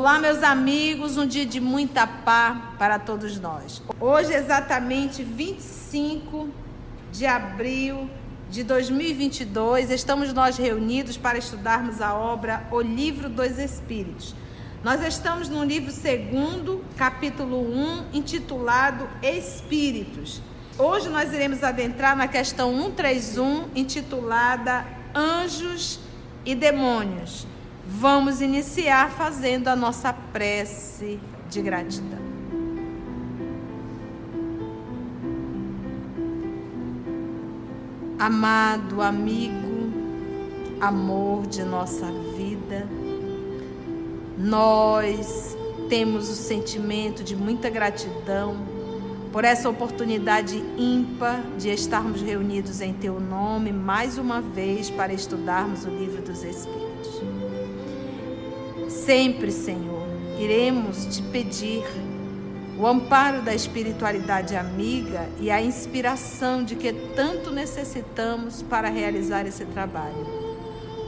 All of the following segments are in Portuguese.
Olá, meus amigos, um dia de muita paz para todos nós. Hoje, exatamente 25 de abril de 2022, estamos nós reunidos para estudarmos a obra O Livro dos Espíritos. Nós estamos no livro segundo, capítulo 1, intitulado Espíritos. Hoje nós iremos adentrar na questão 131, intitulada Anjos e Demônios. Vamos iniciar fazendo a nossa prece de gratidão. Amado amigo, amor de nossa vida, nós temos o sentimento de muita gratidão por essa oportunidade ímpar de estarmos reunidos em Teu nome mais uma vez para estudarmos o livro dos Espíritos. Sempre, Senhor, iremos te pedir o amparo da espiritualidade amiga e a inspiração de que tanto necessitamos para realizar esse trabalho.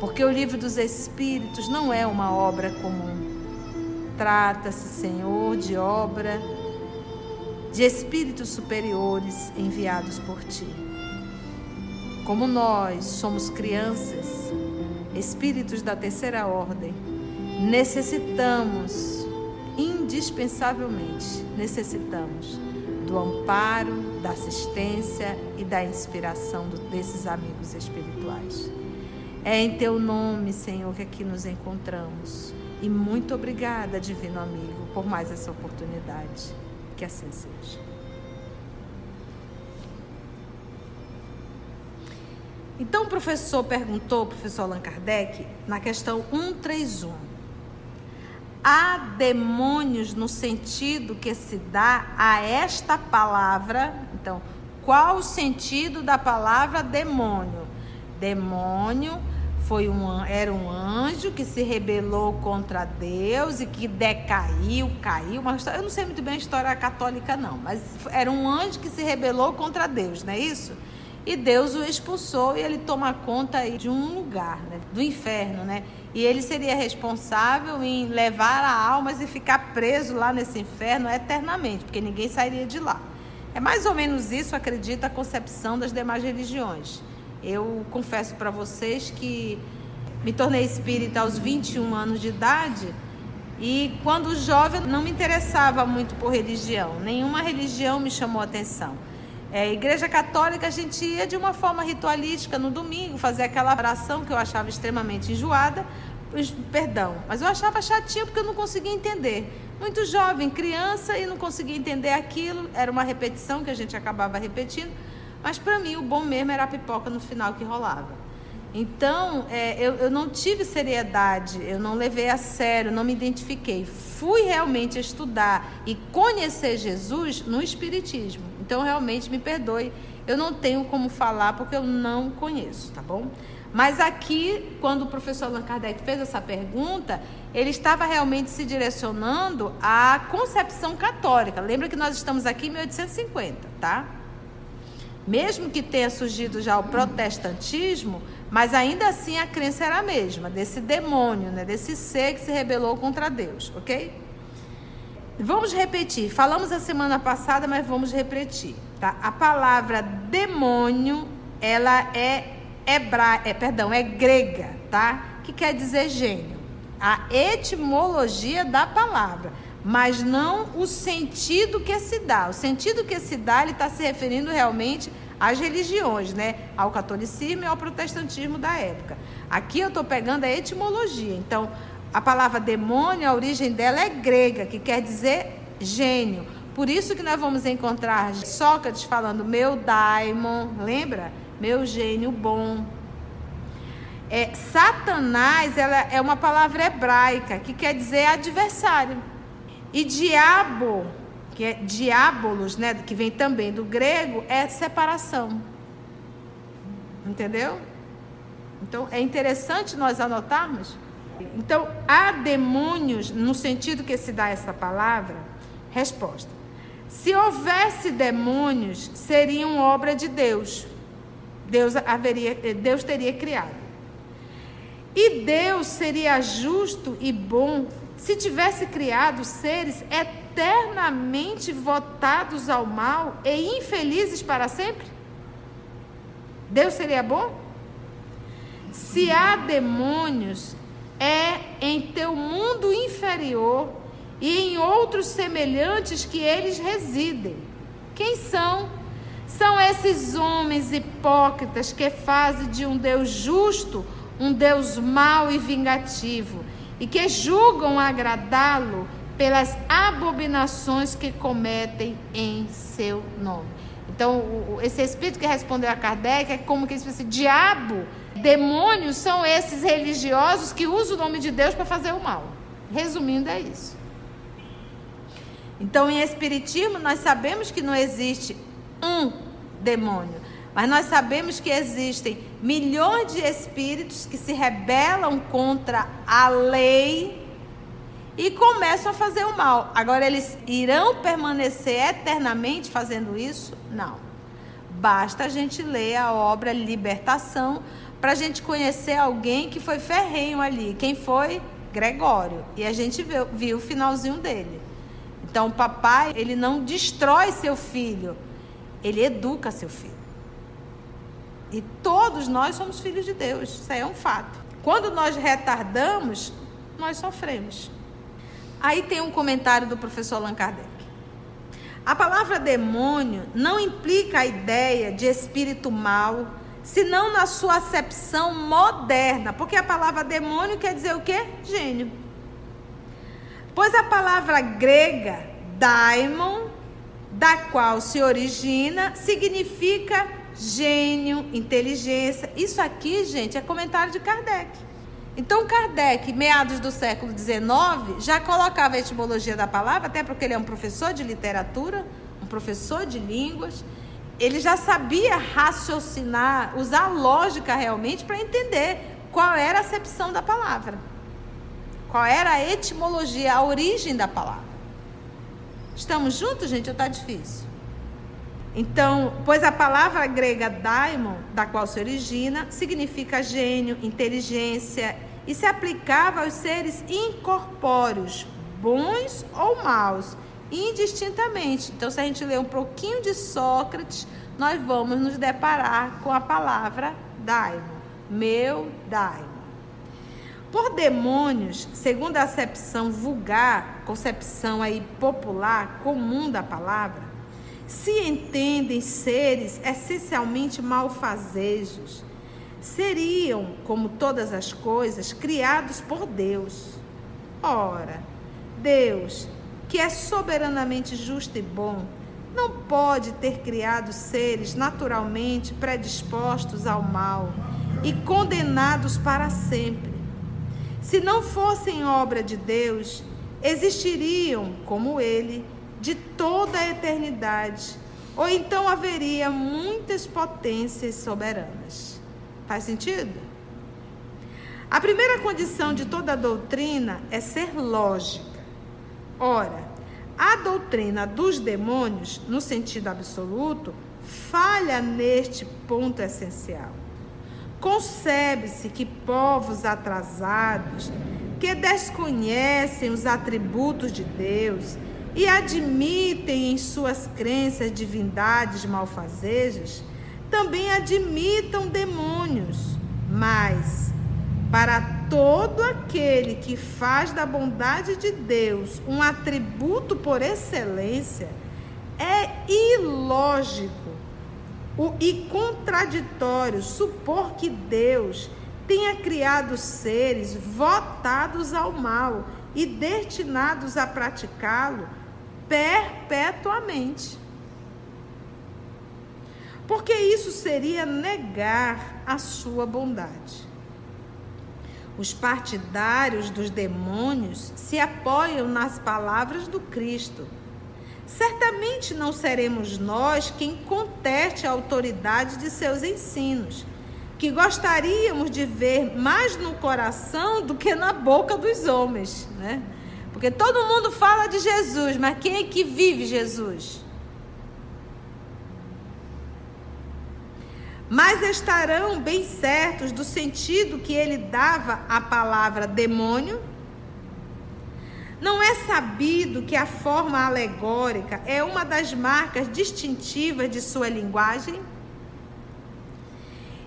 Porque o livro dos Espíritos não é uma obra comum. Trata-se, Senhor, de obra de espíritos superiores enviados por ti. Como nós somos crianças, espíritos da terceira ordem, necessitamos, indispensavelmente, necessitamos do amparo, da assistência e da inspiração desses amigos espirituais. É em teu nome, Senhor, que aqui nos encontramos. E muito obrigada, divino amigo, por mais essa oportunidade. Que assim seja. Então o professor perguntou, o professor Allan Kardec, na questão 131 há demônios no sentido que se dá a esta palavra. Então, qual o sentido da palavra demônio? Demônio foi um, era um anjo que se rebelou contra Deus e que decaiu, caiu. Uma história, eu não sei muito bem a história católica, não, mas era um anjo que se rebelou contra Deus, não é isso? E Deus o expulsou e ele toma conta de um lugar, né? do inferno, né? E ele seria responsável em levar a almas e ficar preso lá nesse inferno eternamente, porque ninguém sairia de lá. É mais ou menos isso, acredita, a concepção das demais religiões. Eu confesso para vocês que me tornei espírita aos 21 anos de idade e quando jovem não me interessava muito por religião, nenhuma religião me chamou atenção. É, igreja católica a gente ia de uma forma ritualística no domingo, fazer aquela oração que eu achava extremamente enjoada, perdão, mas eu achava chatinho porque eu não conseguia entender. Muito jovem, criança e não conseguia entender aquilo, era uma repetição que a gente acabava repetindo, mas para mim o bom mesmo era a pipoca no final que rolava. Então, é, eu, eu não tive seriedade, eu não levei a sério, não me identifiquei. Fui realmente estudar e conhecer Jesus no Espiritismo. Então, realmente, me perdoe, eu não tenho como falar porque eu não conheço, tá bom? Mas aqui, quando o professor Allan Kardec fez essa pergunta, ele estava realmente se direcionando à concepção católica. Lembra que nós estamos aqui em 1850, tá? Mesmo que tenha surgido já o protestantismo, mas ainda assim a crença era a mesma, desse demônio, né? desse ser que se rebelou contra Deus, ok? Vamos repetir. Falamos a semana passada, mas vamos repetir, tá? A palavra demônio, ela é hebra... é, perdão, é grega, tá? Que quer dizer gênio. A etimologia da palavra, mas não o sentido que se dá. O sentido que se dá, ele está se referindo realmente às religiões, né? Ao catolicismo e ao protestantismo da época. Aqui eu estou pegando a etimologia. Então, a palavra demônio, a origem dela é grega, que quer dizer gênio. Por isso que nós vamos encontrar Sócrates falando meu daimon, lembra? Meu gênio bom. É, Satanás ela é uma palavra hebraica que quer dizer adversário. E diabo que é diabolos, né, que vem também do grego, é separação. Entendeu? Então é interessante nós anotarmos. Então, há demônios no sentido que se dá essa palavra? Resposta. Se houvesse demônios, seriam obra de Deus. Deus haveria, Deus teria criado. E Deus seria justo e bom se tivesse criado seres eternamente votados ao mal e infelizes para sempre? Deus seria bom? Se há demônios, é em teu mundo inferior e em outros semelhantes que eles residem. Quem são? São esses homens hipócritas que fazem de um Deus justo um Deus mau e vingativo e que julgam agradá-lo pelas abominações que cometem em seu nome. Então, esse espírito que respondeu a Kardec é como que esse diabo, demônios são esses religiosos que usam o nome de Deus para fazer o mal. Resumindo, é isso. Então, em Espiritismo, nós sabemos que não existe um demônio, mas nós sabemos que existem milhões de espíritos que se rebelam contra a lei e começam a fazer o mal. Agora, eles irão permanecer eternamente fazendo isso? Não. Basta a gente ler a obra Libertação para a gente conhecer alguém que foi ferrenho ali. Quem foi? Gregório. E a gente viu, viu o finalzinho dele. Então, o papai, ele não destrói seu filho, ele educa seu filho. E todos nós somos filhos de Deus, isso aí é um fato. Quando nós retardamos, nós sofremos. Aí tem um comentário do professor Allan Kardec. A palavra demônio não implica a ideia de espírito mau, senão na sua acepção moderna, porque a palavra demônio quer dizer o quê? Gênio. Pois a palavra grega daimon, da qual se origina, significa gênio, inteligência. Isso aqui, gente, é comentário de Kardec. Então, Kardec, meados do século XIX, já colocava a etimologia da palavra, até porque ele é um professor de literatura, um professor de línguas. Ele já sabia raciocinar, usar lógica realmente para entender qual era a acepção da palavra. Qual era a etimologia, a origem da palavra. Estamos juntos, gente, ou está difícil? Então, pois a palavra grega daimon, da qual se origina, significa gênio, inteligência e se aplicava aos seres incorpóreos, bons ou maus, indistintamente. Então, se a gente ler um pouquinho de Sócrates, nós vamos nos deparar com a palavra daimon, meu daimon. Por demônios, segundo a acepção vulgar, concepção aí popular, comum da palavra, se entendem seres essencialmente malfazejos, seriam, como todas as coisas, criados por Deus. Ora, Deus, que é soberanamente justo e bom, não pode ter criado seres naturalmente predispostos ao mal e condenados para sempre se não fossem obra de Deus, existiriam, como ele, de toda a eternidade, ou então haveria muitas potências soberanas. Faz sentido? A primeira condição de toda doutrina é ser lógica. Ora, a doutrina dos demônios, no sentido absoluto, falha neste ponto essencial. Concebe-se que povos atrasados, que desconhecem os atributos de Deus e admitem em suas crenças divindades malfazejas, também admitam demônios, mas para todo aquele que faz da bondade de Deus um atributo por excelência, é ilógico e contraditório supor que Deus tenha criado seres votados ao mal e destinados a praticá-lo perpetuamente. Porque isso seria negar a sua bondade. Os partidários dos demônios se apoiam nas palavras do Cristo certamente não seremos nós quem conteste a autoridade de seus ensinos, que gostaríamos de ver mais no coração do que na boca dos homens, né? Porque todo mundo fala de Jesus, mas quem é que vive Jesus? Mas estarão bem certos do sentido que ele dava à palavra demônio Não é sabido que a forma alegórica é uma das marcas distintivas de sua linguagem?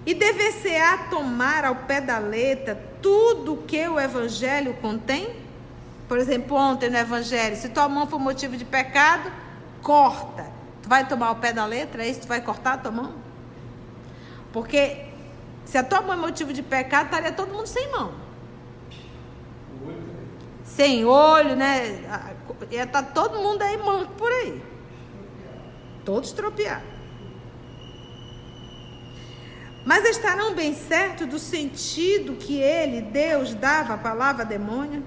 E dever-se-á tomar ao pé da letra tudo que o Evangelho contém? Por exemplo, ontem no Evangelho, se tua mão for motivo de pecado, corta. Tu vai tomar ao pé da letra? É isso? Tu vai cortar a tua mão? Porque se a tua mão é motivo de pecado, estaria todo mundo sem mão sem olho, né? Ia tá todo mundo aí manco por aí. Todos tropeados. Mas estarão bem certos do sentido que ele, Deus, dava à palavra demônio?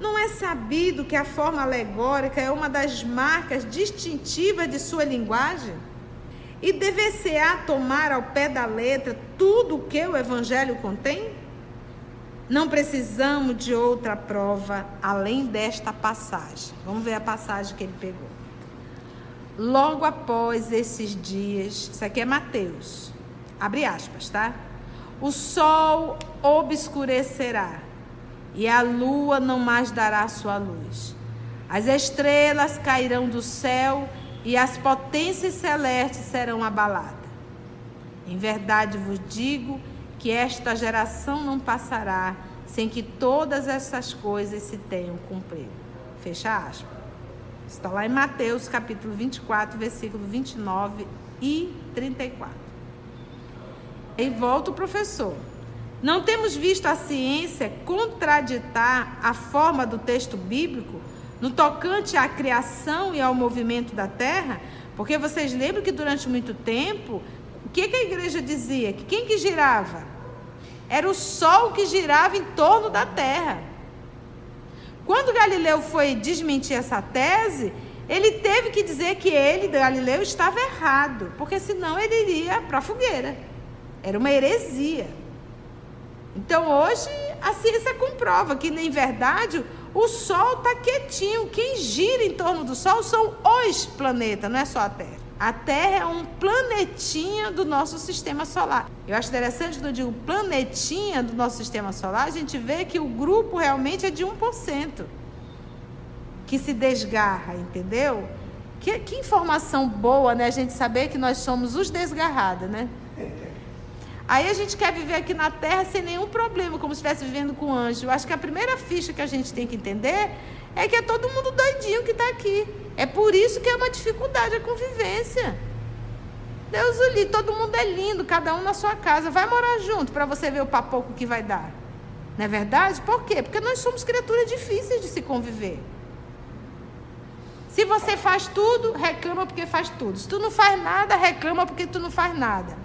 Não é sabido que a forma alegórica é uma das marcas distintivas de sua linguagem? E dever-se-á tomar ao pé da letra tudo o que o Evangelho contém? Não precisamos de outra prova além desta passagem. Vamos ver a passagem que ele pegou. Logo após esses dias, isso aqui é Mateus, abre aspas, tá? O sol obscurecerá e a lua não mais dará sua luz. As estrelas cairão do céu e as potências celestes serão abaladas. Em verdade vos digo que esta geração não passará sem que todas essas coisas se tenham cumprido. Fecha aspas. Está lá em Mateus capítulo 24, versículo 29 e 34. E volta o professor. Não temos visto a ciência contraditar a forma do texto bíblico no tocante à criação e ao movimento da terra? Porque vocês lembram que durante muito tempo o que, que a igreja dizia? Que quem que girava? Era o sol que girava em torno da terra. Quando Galileu foi desmentir essa tese, ele teve que dizer que ele, Galileu, estava errado, porque senão ele iria para a fogueira. Era uma heresia. Então hoje a ciência comprova que, em verdade, o Sol está quietinho. Quem gira em torno do Sol são os planetas, não é só a Terra. A Terra é um planetinha do nosso sistema solar. Eu acho interessante quando eu digo planetinha do nosso sistema solar, a gente vê que o grupo realmente é de 1%. Que se desgarra, entendeu? Que, que informação boa, né? A gente saber que nós somos os desgarrados, né? Aí a gente quer viver aqui na Terra sem nenhum problema, como se estivesse vivendo com anjo. Acho que a primeira ficha que a gente tem que entender é que é todo mundo doidinho que está aqui. É por isso que é uma dificuldade a convivência. Deus o todo mundo é lindo, cada um na sua casa. Vai morar junto para você ver o papoco que vai dar. Não é verdade? Por quê? Porque nós somos criaturas difíceis de se conviver. Se você faz tudo, reclama porque faz tudo. Se tu não faz nada, reclama porque tu não faz nada.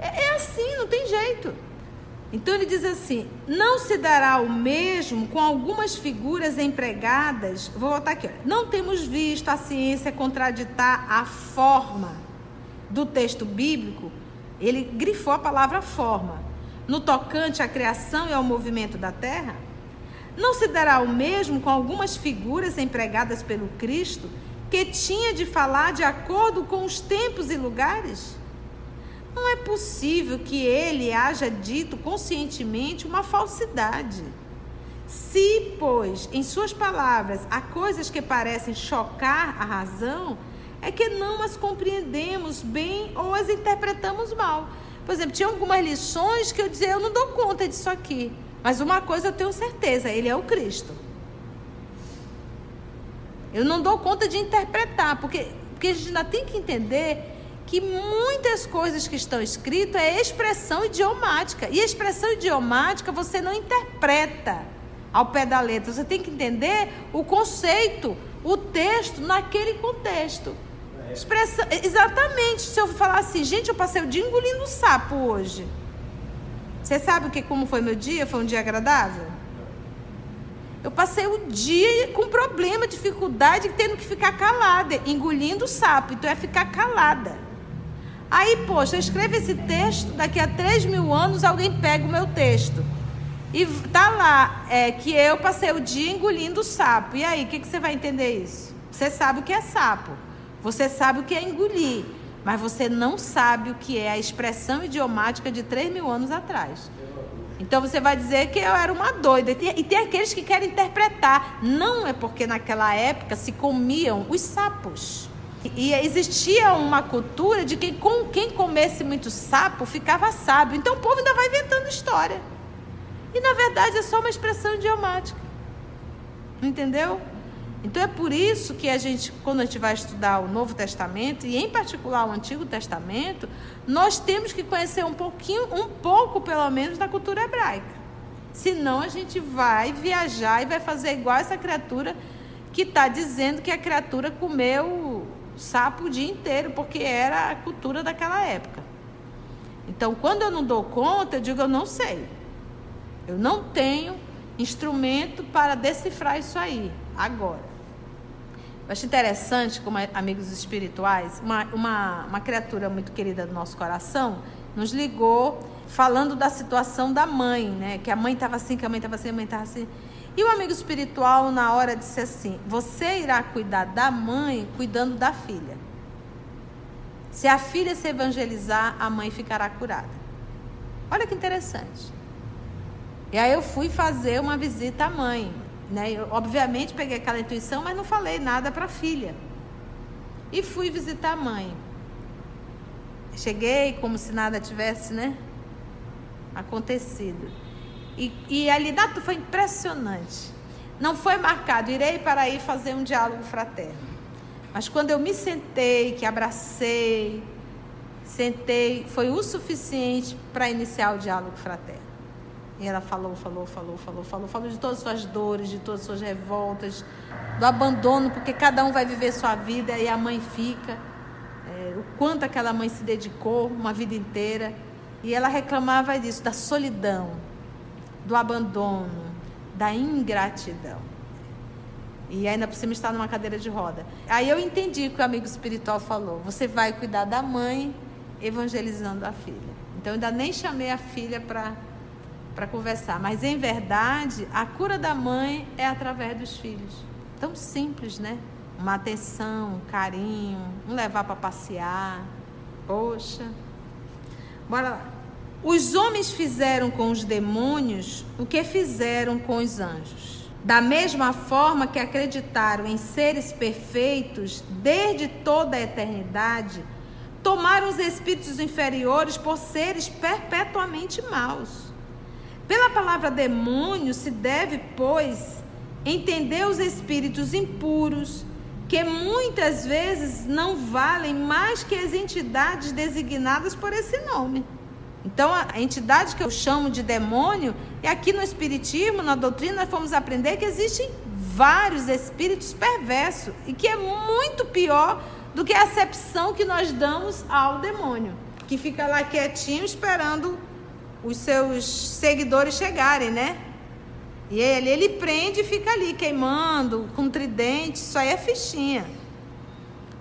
É, é assim, não tem jeito. Então ele diz assim: não se dará o mesmo com algumas figuras empregadas. Vou voltar aqui. Não temos visto a ciência contraditar a forma do texto bíblico. Ele grifou a palavra forma. No tocante à criação e ao movimento da terra? Não se dará o mesmo com algumas figuras empregadas pelo Cristo, que tinha de falar de acordo com os tempos e lugares? Não é possível que ele haja dito conscientemente uma falsidade. Se, pois, em suas palavras há coisas que parecem chocar a razão, é que não as compreendemos bem ou as interpretamos mal. Por exemplo, tinha algumas lições que eu dizia, eu não dou conta disso aqui. Mas uma coisa eu tenho certeza, ele é o Cristo. Eu não dou conta de interpretar, porque, porque a gente ainda tem que entender que muitas coisas que estão escritas é expressão idiomática. E expressão idiomática você não interpreta ao pé da letra. Você tem que entender o conceito, o texto naquele contexto. Expressão, exatamente. Se eu falar assim, gente, eu passei o dia engolindo sapo hoje. Você sabe o que como foi meu dia? Foi um dia agradável? Eu passei o dia com problema, dificuldade, tendo que ficar calada, engolindo sapo. Então é ficar calada. Aí, poxa, eu escrevo esse texto, daqui a 3 mil anos alguém pega o meu texto. E tá lá, é, que eu passei o dia engolindo sapo. E aí, o que, que você vai entender isso? Você sabe o que é sapo. Você sabe o que é engolir. Mas você não sabe o que é a expressão idiomática de 3 mil anos atrás. Então você vai dizer que eu era uma doida. E tem aqueles que querem interpretar. Não é porque naquela época se comiam os sapos. E existia uma cultura de que quem comesse muito sapo ficava sábio. Então o povo ainda vai inventando história. E na verdade é só uma expressão idiomática. Entendeu? Então é por isso que a gente, quando a gente vai estudar o Novo Testamento, e em particular o Antigo Testamento, nós temos que conhecer um pouquinho, um pouco pelo menos, da cultura hebraica. Senão a gente vai viajar e vai fazer igual essa criatura que está dizendo que a criatura comeu sapo o dia inteiro, porque era a cultura daquela época. Então, quando eu não dou conta, eu digo, eu não sei. Eu não tenho instrumento para decifrar isso aí, agora. Eu acho interessante, como amigos espirituais, uma, uma, uma criatura muito querida do nosso coração nos ligou falando da situação da mãe, né? Que a mãe estava assim, que a mãe estava assim, a mãe estava assim. E o amigo espiritual, na hora, disse assim: Você irá cuidar da mãe cuidando da filha. Se a filha se evangelizar, a mãe ficará curada. Olha que interessante. E aí eu fui fazer uma visita à mãe. Né? Eu, obviamente peguei aquela intuição, mas não falei nada para a filha. E fui visitar a mãe. Cheguei como se nada tivesse né, acontecido. E, e ali dado foi impressionante. Não foi marcado, irei para aí fazer um diálogo fraterno. Mas quando eu me sentei, que abracei, sentei, foi o suficiente para iniciar o diálogo fraterno. E ela falou, falou, falou, falou, falou, falou de todas as suas dores, de todas as suas revoltas, do abandono, porque cada um vai viver sua vida e a mãe fica. É, o quanto aquela mãe se dedicou uma vida inteira. E ela reclamava disso, da solidão, do abandono, da ingratidão. E ainda por cima está numa cadeira de roda. Aí eu entendi o que o amigo espiritual falou. Você vai cuidar da mãe evangelizando a filha. Então eu ainda nem chamei a filha para conversar. Mas em verdade, a cura da mãe é através dos filhos. Tão simples, né? Uma atenção, um carinho, um levar para passear. Poxa. Bora lá. Os homens fizeram com os demônios o que fizeram com os anjos. Da mesma forma que acreditaram em seres perfeitos desde toda a eternidade, tomaram os espíritos inferiores por seres perpetuamente maus. Pela palavra demônio se deve, pois, entender os espíritos impuros, que muitas vezes não valem mais que as entidades designadas por esse nome. Então, a entidade que eu chamo de demônio, e aqui no Espiritismo, na doutrina, nós fomos aprender que existem vários espíritos perversos e que é muito pior do que a acepção que nós damos ao demônio, que fica lá quietinho esperando os seus seguidores chegarem, né? E ele, ele prende e fica ali queimando com tridente, isso aí é fichinha.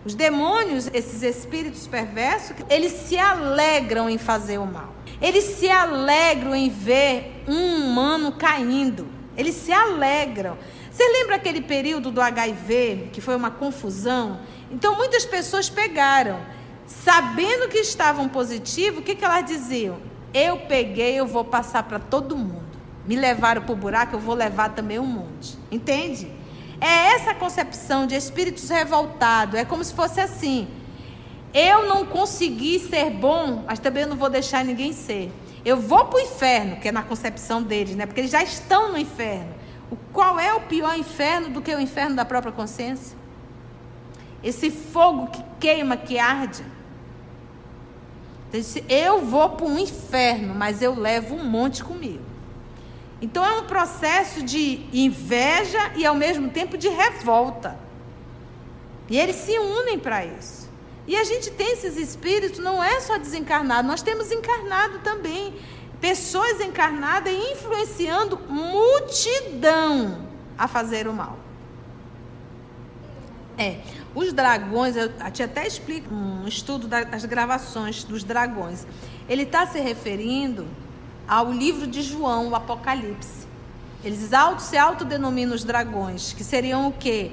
Os demônios, esses espíritos perversos, eles se alegram em fazer o mal. Eles se alegram em ver um humano caindo. Eles se alegram. Você lembra aquele período do HIV, que foi uma confusão? Então muitas pessoas pegaram, sabendo que estavam positivos, o que, que elas diziam? Eu peguei, eu vou passar para todo mundo. Me levaram para o buraco, eu vou levar também um monte. Entende? É essa concepção de espíritos revoltados. É como se fosse assim. Eu não consegui ser bom, mas também eu não vou deixar ninguém ser. Eu vou para o inferno, que é na concepção deles, né? Porque eles já estão no inferno. O, qual é o pior inferno do que o inferno da própria consciência? Esse fogo que queima, que arde. Então, eu vou para um inferno, mas eu levo um monte comigo. Então é um processo de inveja e ao mesmo tempo de revolta. E eles se unem para isso. E a gente tem esses espíritos, não é só desencarnado, nós temos encarnado também. Pessoas encarnadas influenciando multidão a fazer o mal. É. Os dragões, eu te até explico um estudo das gravações dos dragões. Ele está se referindo ao livro de João, o Apocalipse. Eles auto, se autodenominam os dragões, que seriam o quê?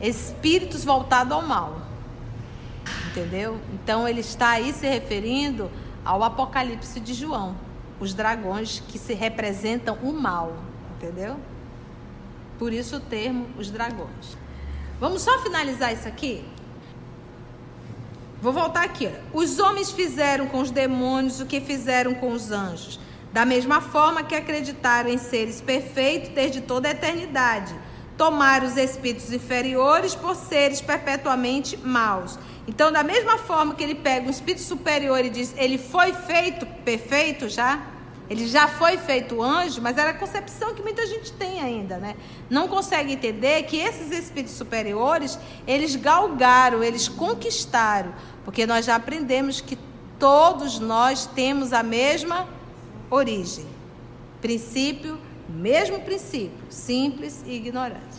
Espíritos voltados ao mal. Entendeu? Então ele está aí se referindo ao Apocalipse de João. os dragões que se representam o mal, entendeu? Por isso o termo os dragões. Vamos só finalizar isso aqui? Vou voltar aqui. Os homens fizeram com os demônios o que fizeram com os anjos, da mesma forma que acreditaram em seres perfeitos desde toda a eternidade. Tomaram os espíritos inferiores por seres perpetuamente maus. Então, da mesma forma que ele pega um espírito superior e diz, ele foi feito perfeito já, ele já foi feito anjo, mas era a concepção que muita gente tem ainda, né? Não consegue entender que esses espíritos superiores, eles galgaram, eles conquistaram, porque nós já aprendemos que todos nós temos a mesma origem. Princípio, mesmo princípio, simples e ignorante.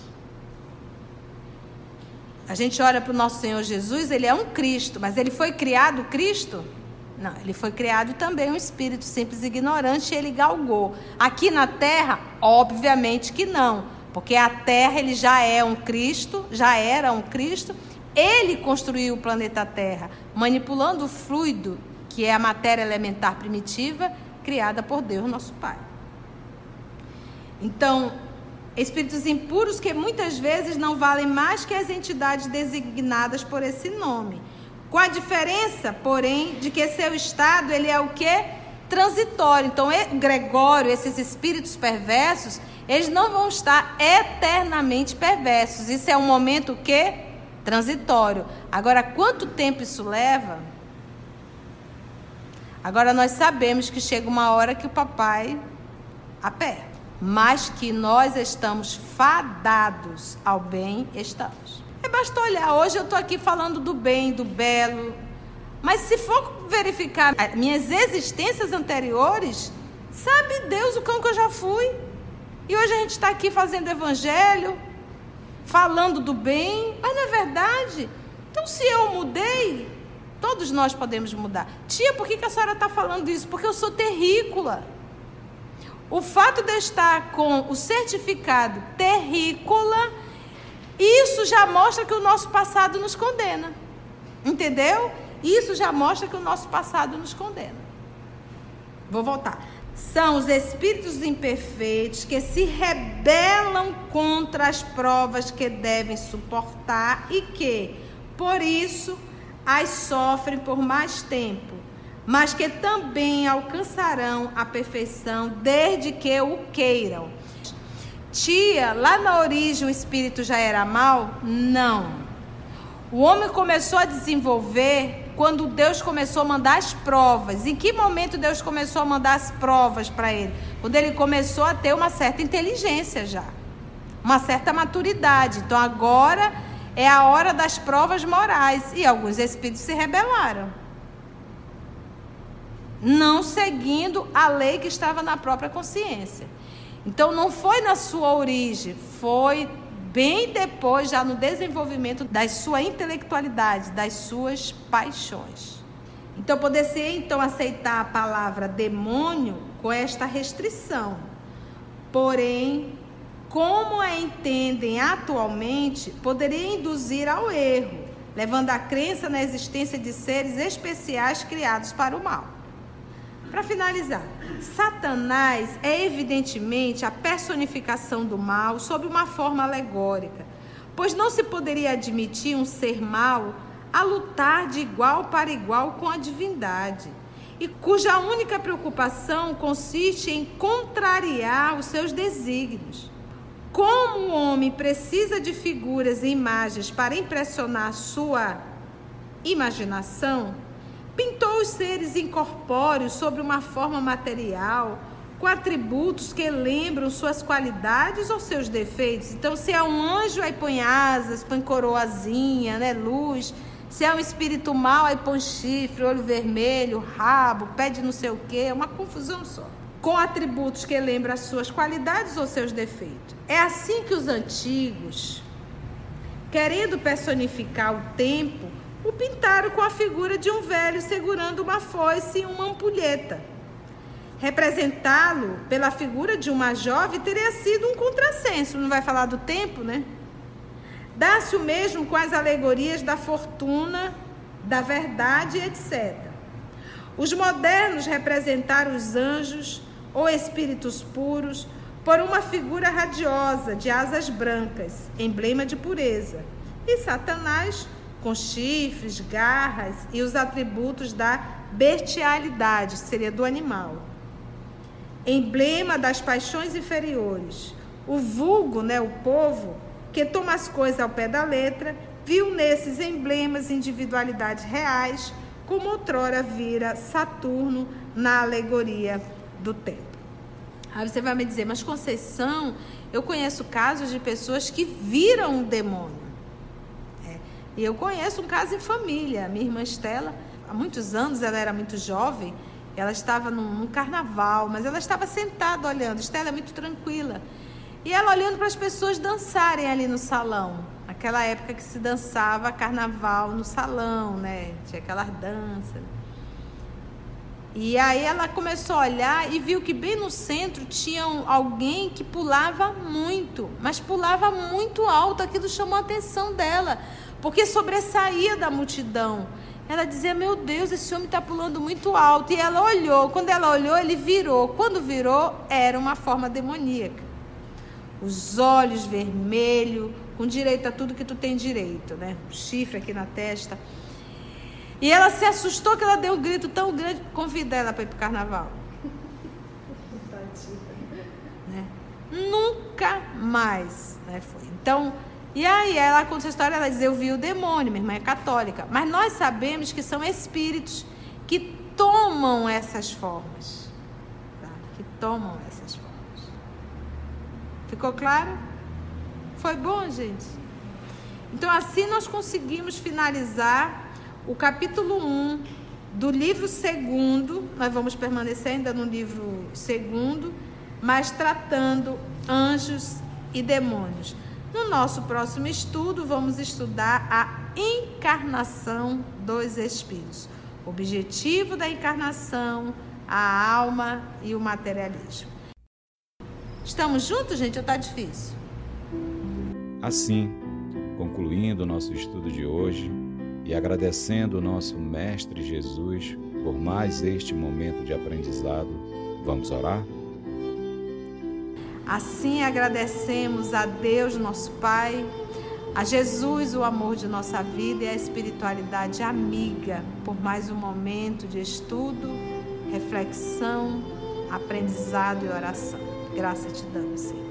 A gente olha para o nosso Senhor Jesus, ele é um Cristo, mas ele foi criado Cristo? Não, ele foi criado também um espírito simples e ignorante e ele galgou. Aqui na terra, obviamente que não, porque a terra ele já é um Cristo, já era um Cristo. Ele construiu o planeta Terra, manipulando o fluido, que é a matéria elementar primitiva, criada por Deus, nosso Pai. Então, espíritos impuros que muitas vezes não valem mais que as entidades designadas por esse nome. Com a diferença, porém, de que seu estado ele é o que? Transitório. Então, Gregório, esses espíritos perversos, eles não vão estar eternamente perversos. Isso é um momento que transitório. Agora, quanto tempo isso leva? Agora nós sabemos que chega uma hora que o papai aperta, mas que nós estamos fadados ao bem, estamos. É basta olhar. Hoje eu estou aqui falando do bem, do belo. Mas se for verificar minhas existências anteriores, sabe Deus o cão que eu já fui. E hoje a gente está aqui fazendo evangelho, falando do bem, mas não é verdade. Então, se eu mudei, todos nós podemos mudar. Tia, por que, a senhora está falando isso? Porque eu sou terrícola. O fato de eu estar com o certificado terrícola isso já mostra que o nosso passado nos condena. Entendeu? Isso já mostra que o nosso passado nos condena. Vou voltar. São os espíritos imperfeitos que se rebelam contra as provas que devem suportar e que, por isso, as sofrem por mais tempo, mas que também alcançarão a perfeição desde que o queiram Tia, lá na origem o espírito já era mal? Não. O homem começou a desenvolver quando Deus começou a mandar as provas. Em que momento Deus começou a mandar as provas para ele? Quando ele começou a ter uma certa inteligência já, uma certa maturidade. Então agora é a hora das provas morais e alguns espíritos se rebelaram. Não seguindo a lei que estava na própria consciência. Então não foi na sua origem, foi bem depois, já no desenvolvimento da sua intelectualidade, das suas paixões. Então poder-se então aceitar a palavra demônio com esta restrição. Porém, como a entendem atualmente, poderia induzir ao erro, levando à crença na existência de seres especiais criados para o mal. Para finalizar, Satanás é evidentemente a personificação do mal sob uma forma alegórica, pois não se poderia admitir um ser mau a lutar de igual para igual com a divindade, e cuja única preocupação consiste em contrariar os seus desígnios. Como o homem precisa de figuras e imagens para impressionar sua imaginação, Pintou os seres incorpóreos sobre uma forma material, com atributos que lembram suas qualidades ou seus defeitos. Então, se é um anjo, aí põe asas, põe coroazinha, né, luz. Se é um espírito mau, aí põe chifre, olho vermelho, rabo, pede não sei o quê, é uma confusão só. Com atributos que lembram as suas qualidades ou seus defeitos. É assim que os antigos, querendo personificar o tempo, o pintaram com a figura de um velho segurando uma foice e uma ampulheta. Representá-lo pela figura de uma jovem teria sido um contrassenso, não vai falar do tempo, né? Dá-se o mesmo com as alegorias da fortuna, da verdade, etc. Os modernos representaram os anjos ou espíritos puros por uma figura radiosa de asas brancas, emblema de pureza, e Satanás com chifres, garras e os atributos da bestialidade, seria do animal. Emblema das paixões inferiores. O vulgo, né, o povo, que toma as coisas ao pé da letra, viu nesses emblemas individualidades reais, como outrora vira Saturno na alegoria do tempo. Aí você vai me dizer, mas Conceição, eu conheço casos de pessoas que viram um demônio. É, e eu conheço um caso em família. Minha irmã Estela, há muitos anos, ela era muito jovem, ela estava num, num carnaval, mas ela estava sentada olhando. Estela é muito tranquila. E ela olhando para as pessoas dançarem ali no salão. Aquela época que se dançava carnaval no salão, né? Tinha aquelas danças. E aí ela começou a olhar e viu que bem no centro tinha alguém que pulava muito, mas pulava muito alto. Aquilo chamou a atenção dela, porque sobressaía da multidão. Ela dizia: Meu Deus, esse homem está pulando muito alto. E ela olhou. Quando ela olhou, ele virou. Quando virou, era uma forma demoníaca. Os olhos vermelhos, com direito a tudo que tu tem direito, né? chifre aqui na testa. E ela se assustou que ela deu um grito tão grande. Convida ela para ir para o carnaval. né? Nunca mais né, foi. Então, e aí ela conta essa história, ela diz, eu vi o demônio, minha irmã é católica. Mas nós sabemos que são espíritos que tomam essas formas. Tá? Que tomam essas formas. Ficou claro? Foi bom, gente? Então assim nós conseguimos finalizar o capítulo 1 do livro segundo, nós vamos permanecer ainda no livro segundo, mas tratando anjos e demônios. No nosso próximo estudo, vamos estudar a encarnação dos espíritos. Objetivo da encarnação, a alma e o materialismo. Estamos juntos, gente, ou está difícil? Assim, concluindo o nosso estudo de hoje, e agradecendo o nosso Mestre Jesus por mais este momento de aprendizado, vamos orar? Assim agradecemos a Deus, nosso Pai, a Jesus, o amor de nossa vida e a espiritualidade amiga, por mais um momento de estudo, reflexão, aprendizado e oração. Graça te damos, Senhor.